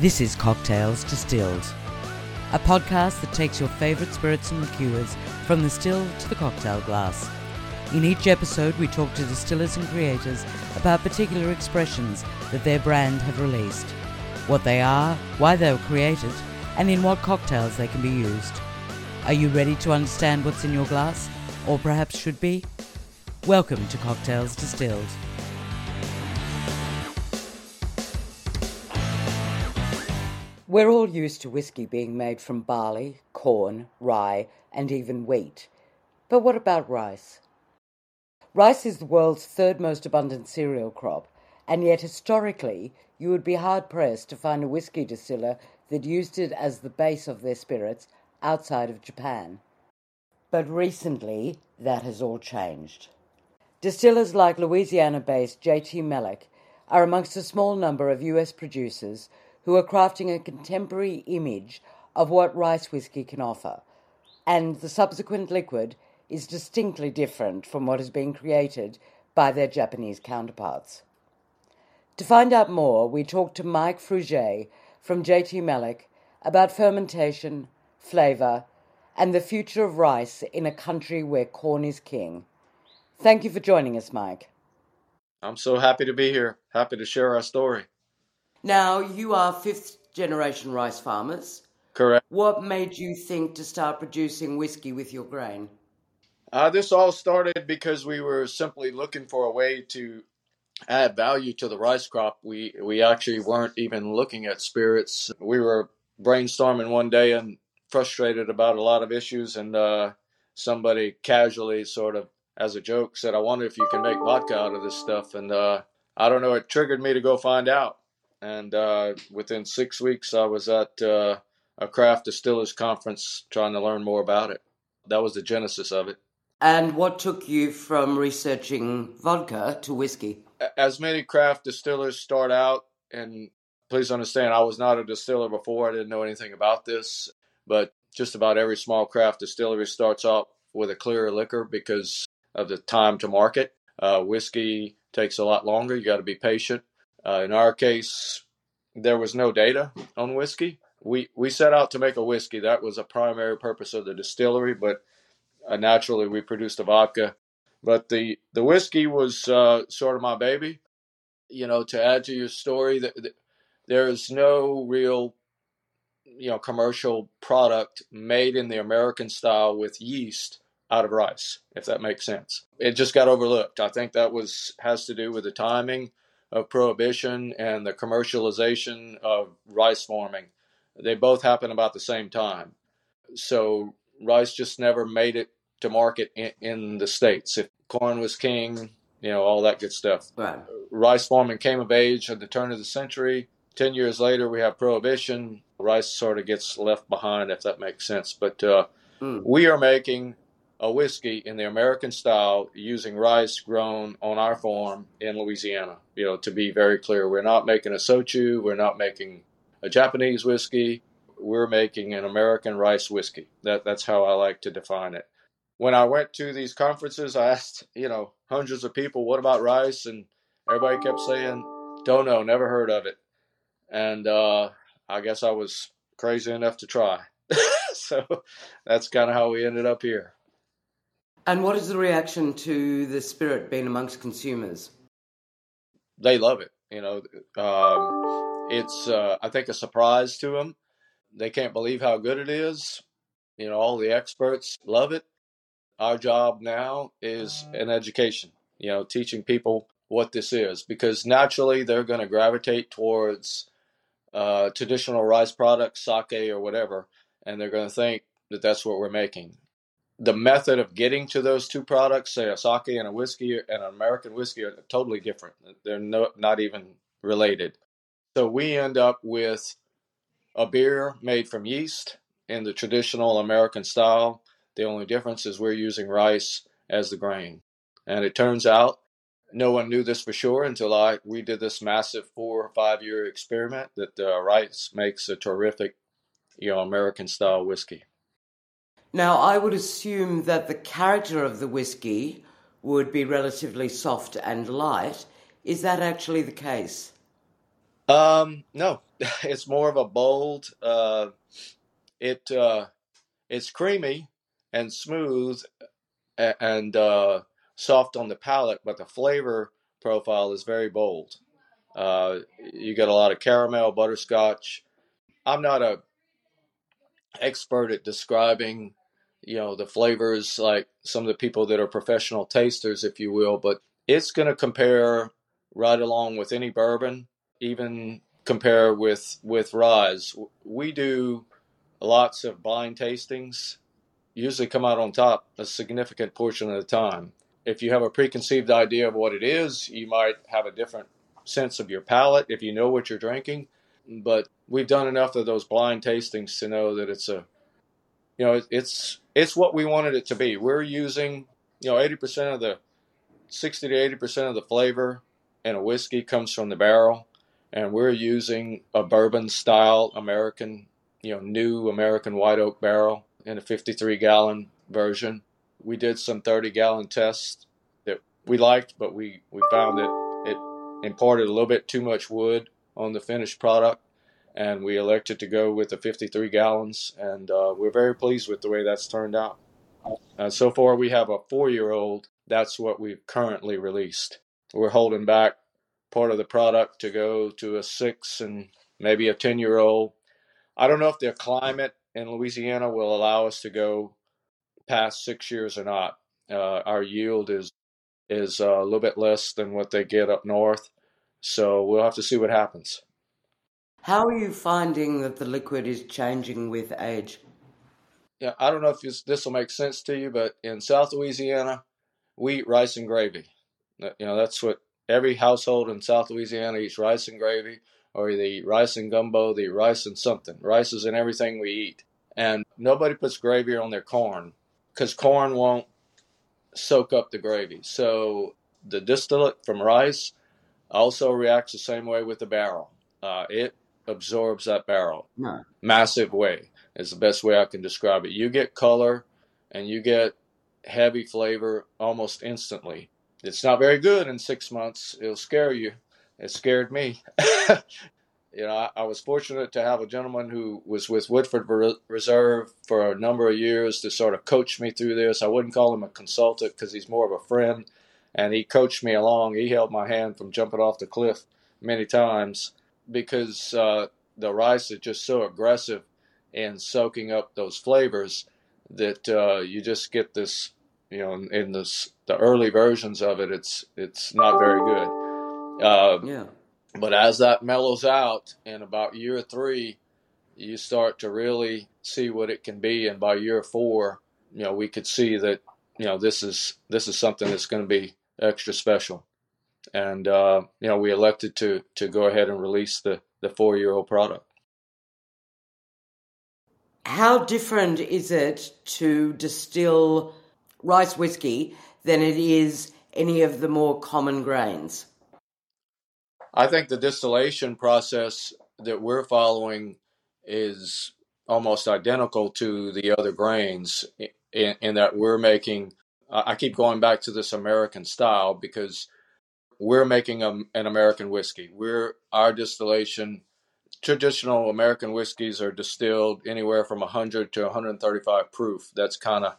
This is Cocktails Distilled, a podcast that takes your favourite spirits and liqueurs from the still to the cocktail glass. In each episode, we talk to distillers and creators about particular expressions that their brand have released, what they are, why they were created, and in what cocktails they can be used. Are you ready to understand what's in your glass, or perhaps should be? Welcome to Cocktails Distilled. We're all used to whiskey being made from barley, corn, rye, and even wheat. But what about rice? Rice is the world's third most abundant cereal crop, and yet historically you would be hard pressed to find a whiskey distiller that used it as the base of their spirits outside of Japan. But recently that has all changed. Distillers like Louisiana based JT Meleck are amongst a small number of US producers who are crafting a contemporary image of what rice whiskey can offer, and the subsequent liquid is distinctly different from what has been created by their Japanese counterparts. To find out more, we talked to Mike Frugé from JT Meleck about fermentation, flavour, and the future of rice in a country where corn is king. Thank you for joining us, Mike. I'm so happy to be here. Happy to share our story. Now, you are fifth generation rice farmers. Correct. What made you think to start producing whiskey with your grain? Uh, this all started because we were simply looking for a way to add value to the rice crop. We we actually weren't even looking at spirits. We were brainstorming one day and frustrated about a lot of issues, and uh, somebody casually, sort of as a joke, said, "I wonder if you can make vodka out of this stuff." And uh, I don't know, it triggered me to go find out and uh, within six weeks, I was at uh, a craft distillers conference trying to learn more about it. That was the genesis of it. And what took you from researching vodka to whiskey? As many craft distillers start out, and please understand, I was not a distiller before, I didn't know anything about this, but just about every small craft distillery starts out with a clearer liquor because of the time to market. Uh, whiskey takes a lot longer, you got to be patient. Uh, in our case, there was no data on whiskey. We we set out to make a whiskey. That was a primary purpose of the distillery, but uh, naturally we produced a vodka. But the the whiskey was uh, sort of my baby. You know, to add to your story, that there is no real you know commercial product made in the American style with yeast out of rice, if that makes sense. It just got overlooked. I think that was has to do with the timing of prohibition and the commercialization of rice farming. They both happened about the same time. So rice just never made it to market in, in the states. If corn was king, you know, all that good stuff. Right. Rice farming came of age at the turn of the century. Ten years later, we have prohibition. Rice sort of gets left behind, if that makes sense. But uh, mm. we are making a whiskey in the American style using rice grown on our farm in Louisiana. You know, to be very clear, we're not making a shochu, we're not making a Japanese whiskey, we're making an American rice whiskey. That that's how I like to define it. When I went to these conferences, I asked, you know, hundreds of people, what about rice? And everybody kept saying, don't know, never heard of it. And uh, I guess I was crazy enough to try. so that's kind of how we ended up here. And what is the reaction to the spirit being amongst consumers? They love it. You know, um, it's uh, I think a surprise to them. They can't believe how good it is. You know, all the experts love it. Our job now is an education. You know, teaching people what this is because naturally they're going to gravitate towards uh, traditional rice products, sake or whatever, and they're going to think that that's what we're making the method of getting to those two products, say a sake and a whiskey and an American whiskey, are totally different. They're no, not even related. So we end up with a beer made from yeast in the traditional American style. The only difference is we're using rice as the grain. And it turns out no one knew this for sure until I we did this massive four or five year experiment that uh, rice makes a terrific, you know, American style whiskey. Now, I would assume that the character of the whiskey would be relatively soft and light. Is that actually the case? Um, no, it's more of a bold. Uh, it uh, it's creamy and smooth and uh, soft on the palate, but the flavor profile is very bold. Uh, you get a lot of caramel, butterscotch. I'm not a expert at describing, you know, the flavors like some of the people that are professional tasters, if you will, but it's going to compare right along with any bourbon, even compare with with ryes. We do lots of blind tastings, usually come out on top a significant portion of the time. If you have a preconceived idea of what it is, you might have a different sense of your palate if you know what you're drinking. But we've done enough of those blind tastings to know that it's a, you know, it's it's what we wanted it to be. We're using, you know, 80% of the, 60 to 80% of the flavor in a whiskey comes from the barrel, and we're using a bourbon style American, you know, new American white oak barrel in a 53 gallon version. We did some 30 gallon tests that we liked, but we, we found that it imparted a little bit too much wood on the finished product. And we elected to go with the 53 gallons, and uh, we're very pleased with the way that's turned out. Uh, so far, we have a four year old. That's what we've currently released. We're holding back part of the product to go to a six and maybe a 10 year old. I don't know if the climate in Louisiana will allow us to go past six years or not. Uh, our yield is is uh, a little bit less than what they get up north, so we'll have to see what happens. How are you finding that the liquid is changing with age? Yeah, I don't know if this, will make sense to you, but in South Louisiana, we eat rice and gravy. You know, that's what every household in South Louisiana eats rice and gravy or they eat rice and gumbo, they eat rice and something. Rice is in everything we eat. And nobody puts gravy on their corn because corn won't soak up the gravy. So the distillate from rice also reacts the same way with the barrel. Uh, it absorbs that barrel. Massive way is the best way I can describe it. You get color and you get heavy flavor almost instantly. It's not very good in six months. It'll scare you it scared me. you know, I, I, was fortunate to have a gentleman who was with Woodford Reserve for a number of years to sort of coach me through this. I wouldn't call him a consultant because he's more of a friend, and he coached me along. He held my hand from jumping off the cliff many times because uh, the rice is just so aggressive in soaking up those flavors that uh, you just get this. You know, in, in this, the early versions of it, it's it's not very good. Uh, yeah. But as that mellows out in about year three, you start to really see what it can be. And by year four, you know, we could see that, you know, this is this is something that's going to be extra special. And uh, you know, we elected to to go ahead and release the the four year old product. How different is it to distill rice whiskey than it is any of the more common grains? I think the distillation process that we're following is almost identical to the other grains in, in that we're making. I keep going back to this American style because we're making a, an American whiskey. We're our distillation. Traditional American whiskeys are distilled anywhere from 100 to 135 proof. That's kind of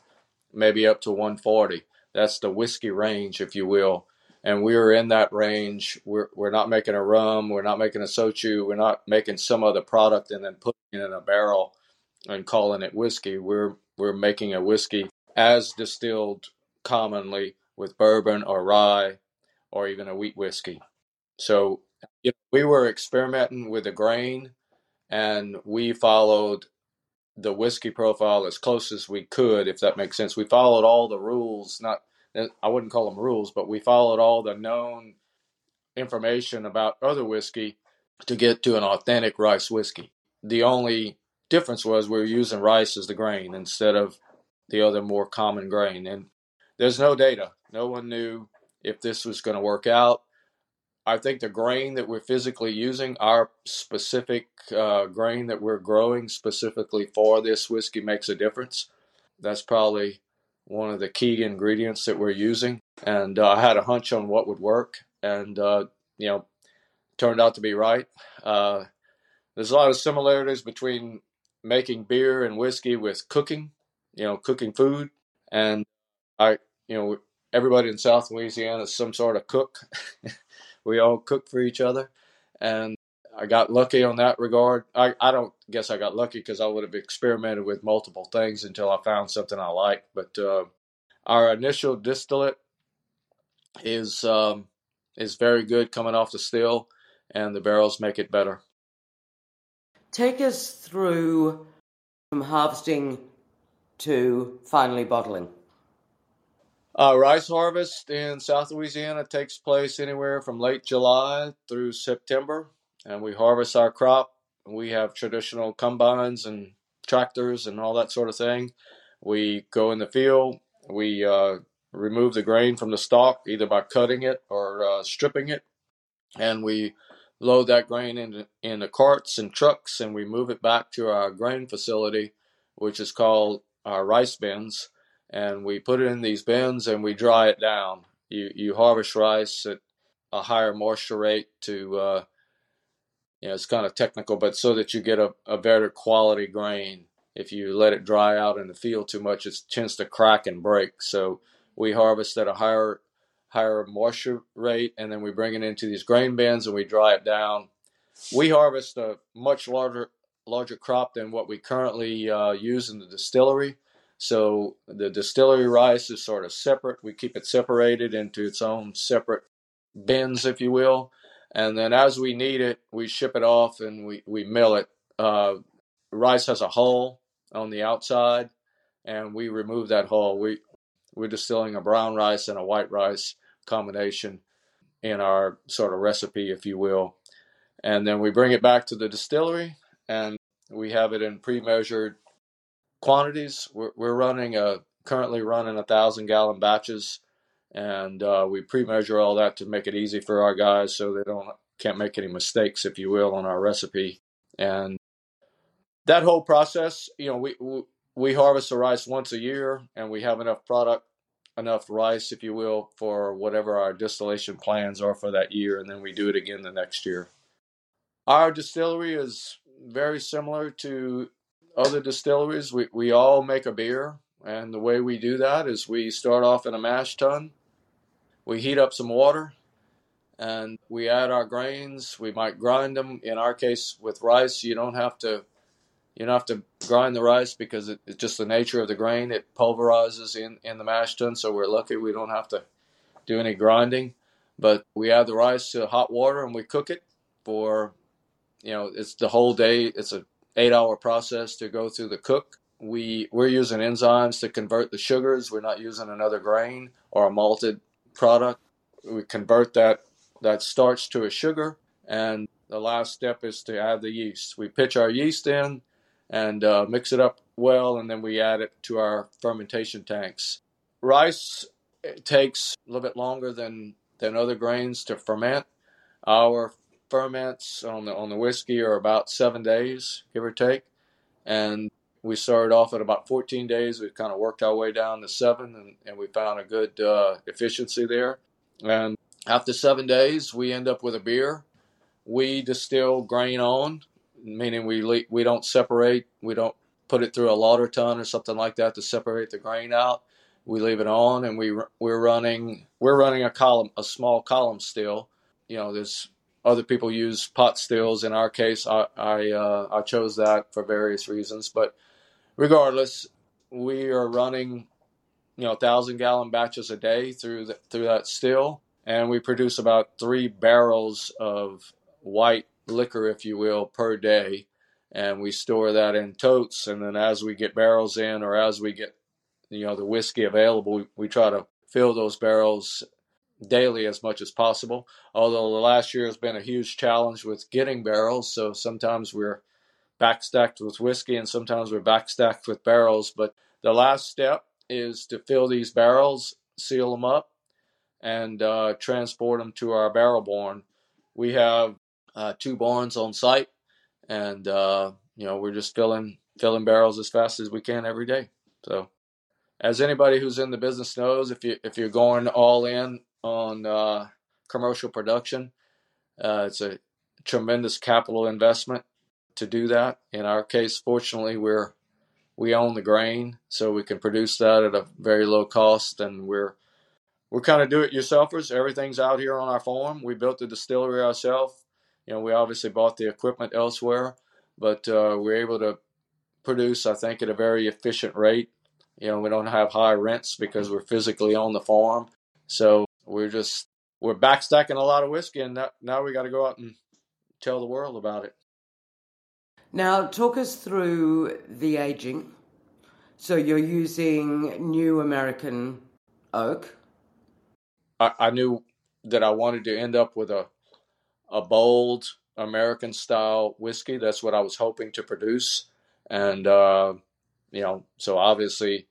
maybe up to 140. That's the whiskey range, if you will and we are in that range. We're we're not making a rum, we're not making a soju, we're not making some other product and then putting it in a barrel and calling it whiskey. We're we're making a whiskey as distilled commonly with bourbon or rye or even a wheat whiskey. So you know, we were experimenting with the grain and we followed the whiskey profile as close as we could, if that makes sense. We followed all the rules, not I wouldn't call them rules, but we followed all the known information about other whiskey to get to an authentic rice whiskey. The only difference was we were using rice as the grain instead of the other more common grain. And there's no data. No one knew if this was going to work out. I think the grain that we're physically using, our specific uh, grain that we're growing specifically for this whiskey, makes a difference. That's probably one of the key ingredients that we're using. And uh, I had a hunch on what would work. And, uh, you know, turned out to be right. Uh, there's a lot of similarities between making beer and whiskey with cooking, you know, cooking food. And I, you know, everybody in South Louisiana is some sort of cook. we all cook for each other. And I got lucky on that regard. I, I don't guess I got lucky because I would have experimented with multiple things until I found something I liked. But uh, our initial distillate is um, is very good coming off the still, and the barrels make it better. Take us through from harvesting to finally bottling. Uh, rice harvest in South Louisiana takes place anywhere from late July through September, and we harvest our crop. We have traditional combines and tractors and all that sort of thing. We go in the field, we uh, remove the grain from the stalk either by cutting it or uh, stripping it, and we load that grain in in the carts and trucks, and we move it back to our grain facility, which is called our rice bins, and we put it in these bins and we dry it down. You you harvest rice at a higher moisture rate to uh, you know it's kind of technical, but so that you get a, a better quality grain. If you let it dry out in the field too much, it tends to crack and break. So we harvest at a higher higher moisture rate, and then we bring it into these grain bins and we dry it down. We harvest a much larger larger crop than what we currently uh, use in the distillery. So the distillery rice is sort of separate. We keep it separated into its own separate bins, if you will. And then as we need it, we ship it off and we, we mill it. Uh, rice has a hull on the outside, and we remove that hull. We, we're distilling a brown rice and a white rice combination in our sort of recipe, if you will. And then we bring it back to the distillery and we have it in pre-measured quantities. We're, we're running a currently running a thousand gallon batches, and uh, we pre-measure all that to make it easy for our guys so they don't can't make any mistakes, if you will, on our recipe. And that whole process, you know, we we harvest the rice once a year, and we have enough product enough rice, if you will, for whatever our distillation plans are for that year, and then we do it again the next year. Our distillery is very similar to other distilleries. We, we all make a beer, and the way we do that is we start off in a mash tun, we heat up some water, and we add our grains. We might grind them. In our case, with rice, you don't have to you don't have to grind the rice because it, it's just the nature of the grain. It pulverizes in, in the mash tun, so we're lucky we don't have to do any grinding. But we add the rice to hot water and we cook it for, you know, it's the whole day. It's a eight hour process to go through the cook. We we're using enzymes to convert the sugars. We're not using another grain or a malted product. We convert that that starch to a sugar, and the last step is to add the yeast. We pitch our yeast in and uh, mix it up well, and then we add it to our fermentation tanks. Rice takes a little bit longer than than other grains to ferment. Our ferments on the on the whiskey are about seven days, give or take, and we started off at about 14 days. We've kind of worked our way down to seven, and, and we found a good uh, efficiency there. And after seven days, we end up with a beer. We distill grain on, meaning we we don't separate, we don't put it through a lauter tun or something like that to separate the grain out. We leave it on, and we we're running we're running a column, a small column still. You know, there's other people use pot stills. In our case, I I, uh, I chose that for various reasons, but regardless, we are running you know thousand gallon batches a day through the, through that still, and we produce about three barrels of white liquor, if you will, per day. And we store that in totes. And then as we get barrels in or as we get, you know, the whiskey available, we, we try to fill those barrels daily as much as possible. Although the last year has been a huge challenge with getting barrels. So sometimes we're backstacked with whiskey and sometimes we're backstacked with barrels. But the last step is to fill these barrels, seal them up, and uh, transport them to our barrel barn. We have uh, two barns on site, and uh, you know we're just filling filling barrels as fast as we can every day. So, as anybody who's in the business knows, if you if you're going all in on uh, commercial production, uh, it's a tremendous capital investment to do that. In our case, fortunately, we're we own the grain, so we can produce that at a very low cost, and we're we're kind of do-it-yourselfers. Everything's out here on our farm. We built the distillery ourselves. You know, we obviously bought the equipment elsewhere, but uh, we're able to produce, I think, at a very efficient rate. You know, we don't have high rents because we're physically on the farm. So we're just we're backstacking a lot of whiskey, and now, now we got to go out and tell the world about it. Now, talk us through the aging. So you're using new American oak. I, I knew that I wanted to end up with a a bold American style whiskey. That's what I was hoping to produce, and uh, you know, so obviously,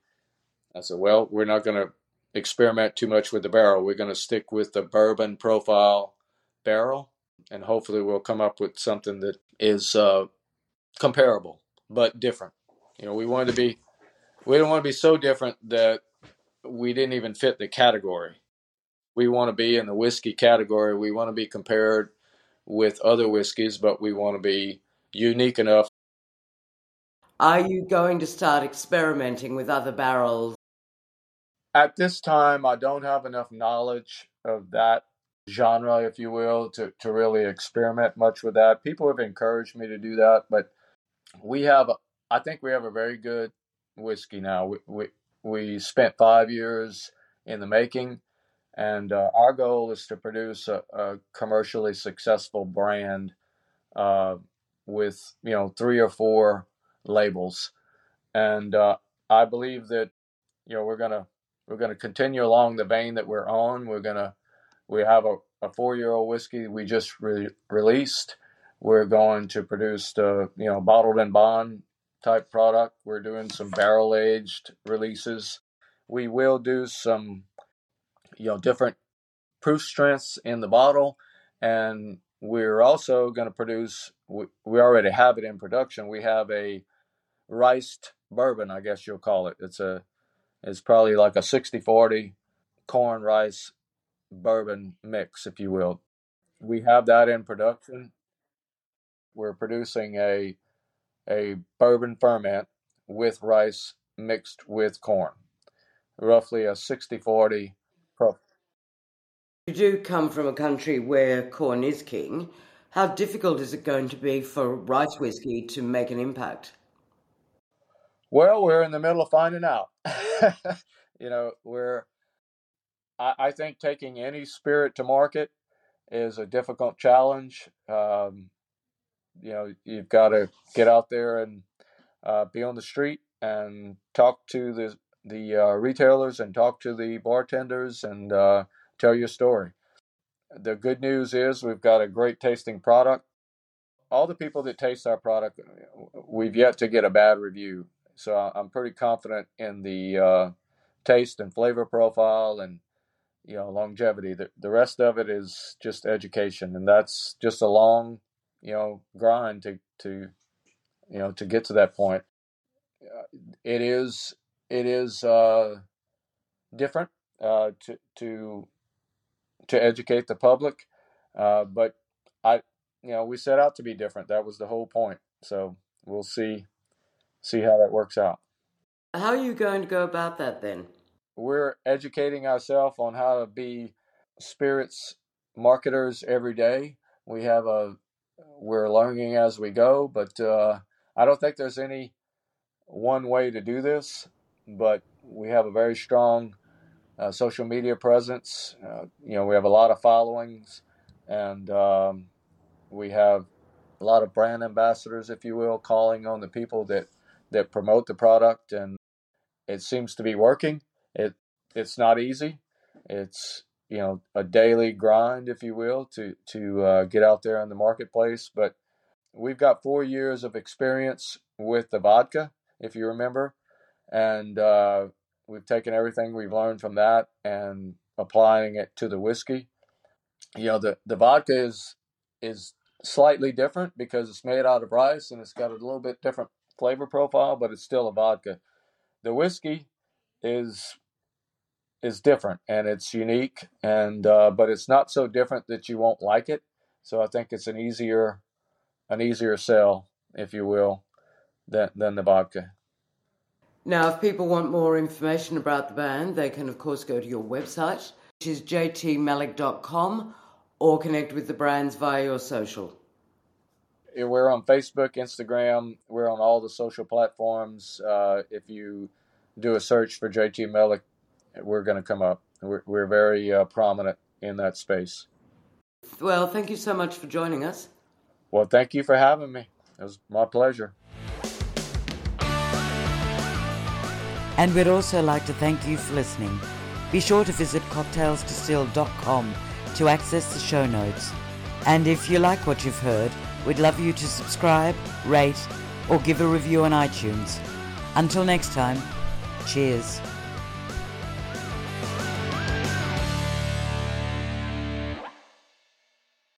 I said, well, we're not going to experiment too much with the barrel. We're going to stick with the bourbon profile barrel, and hopefully, we'll come up with something that is uh, comparable but different. You know, we wanted to be, we don't want to be so different that we didn't even fit the category. We want to be in the whiskey category. We want to be compared with other whiskeys, but we want to be unique enough. Are you going to start experimenting with other barrels? At this time, I don't have enough knowledge of that genre, if you will, to, to really experiment much with that. People have encouraged me to do that, but we have, I think we have a very good whiskey now. We, we, we spent five years in the making, and uh, our goal is to produce a, a commercially successful brand uh, with, you know, three or four labels. And uh, I believe that, you know, we're going to, we're going to continue along the vein that we're on. We're going to, we have a, a four year old whiskey we just re- released we're going to produce the you know bottled and bond type product. We're doing some barrel aged releases. We will do some you know different proof strengths in the bottle, and we're also going to produce. We, we already have it in production. We have a riced bourbon, I guess you'll call it. It's a it's probably like a 60-40 corn rice bourbon mix, if you will. We have that in production we're producing a a bourbon ferment with rice mixed with corn, roughly a 60-40 You do come from a country where corn is king. How difficult is it going to be for rice whiskey to make an impact? Well, we're in the middle of finding out. you know, we're I, I, think taking any spirit to market is a difficult challenge. Um, you know you've got to get out there and uh, be on the street and talk to the the uh, retailers and talk to the bartenders and uh, tell your story. The good news is we've got a great tasting product. All the people that taste our product, we've yet to get a bad review. So I'm pretty confident in the uh, taste and flavor profile and you know longevity. The the rest of it is just education, and that's just a long you know grind to to you know to get to that point. Uh, it is it is uh, different uh, to to to educate the public, uh, but I you know we set out to be different. That was the whole point. So we'll see see how that works out. How are you going to go about that then? We're educating ourselves on how to be spirits marketers every day. We have a we're learning as we go, but uh, I don't think there's any one way to do this. But we have a very strong uh, social media presence. Uh, you know, we have a lot of followings, and um, we have a lot of brand ambassadors, if you will, calling on the people that that promote the product, and it seems to be working. It it's not easy. It's you know a daily grind, if you will, to to uh, get out there in the marketplace. But we've got four years of experience with the vodka, if you remember, and uh, we've taken everything we've learned from that and applying it to the whiskey. You know, the the vodka is is slightly different because it's made out of rice and it's got a little bit different flavor profile, but it's still a vodka. The whiskey is is different and it's unique and uh, but it's not so different that you won't like it So I think it's an easier an easier sell, if you will, than than the vodka. Now, if people want more information about the band, they can, of course, go to your website, which is jtmeleck.com, or connect with the brands via your social. We're on Facebook, Instagram. We're on all the social platforms. Uh, if you do a search for JT Meleck, we're going to come up. We're, we're very uh, prominent in that space. Well, thank you so much for joining us. Well, thank you for having me. It was my pleasure. And we'd also like to thank you for listening. Be sure to visit cocktailsdistilled.com to access the show notes. And if you like what you've heard, we'd love you to subscribe, rate, or give a review on iTunes. Until next time, cheers.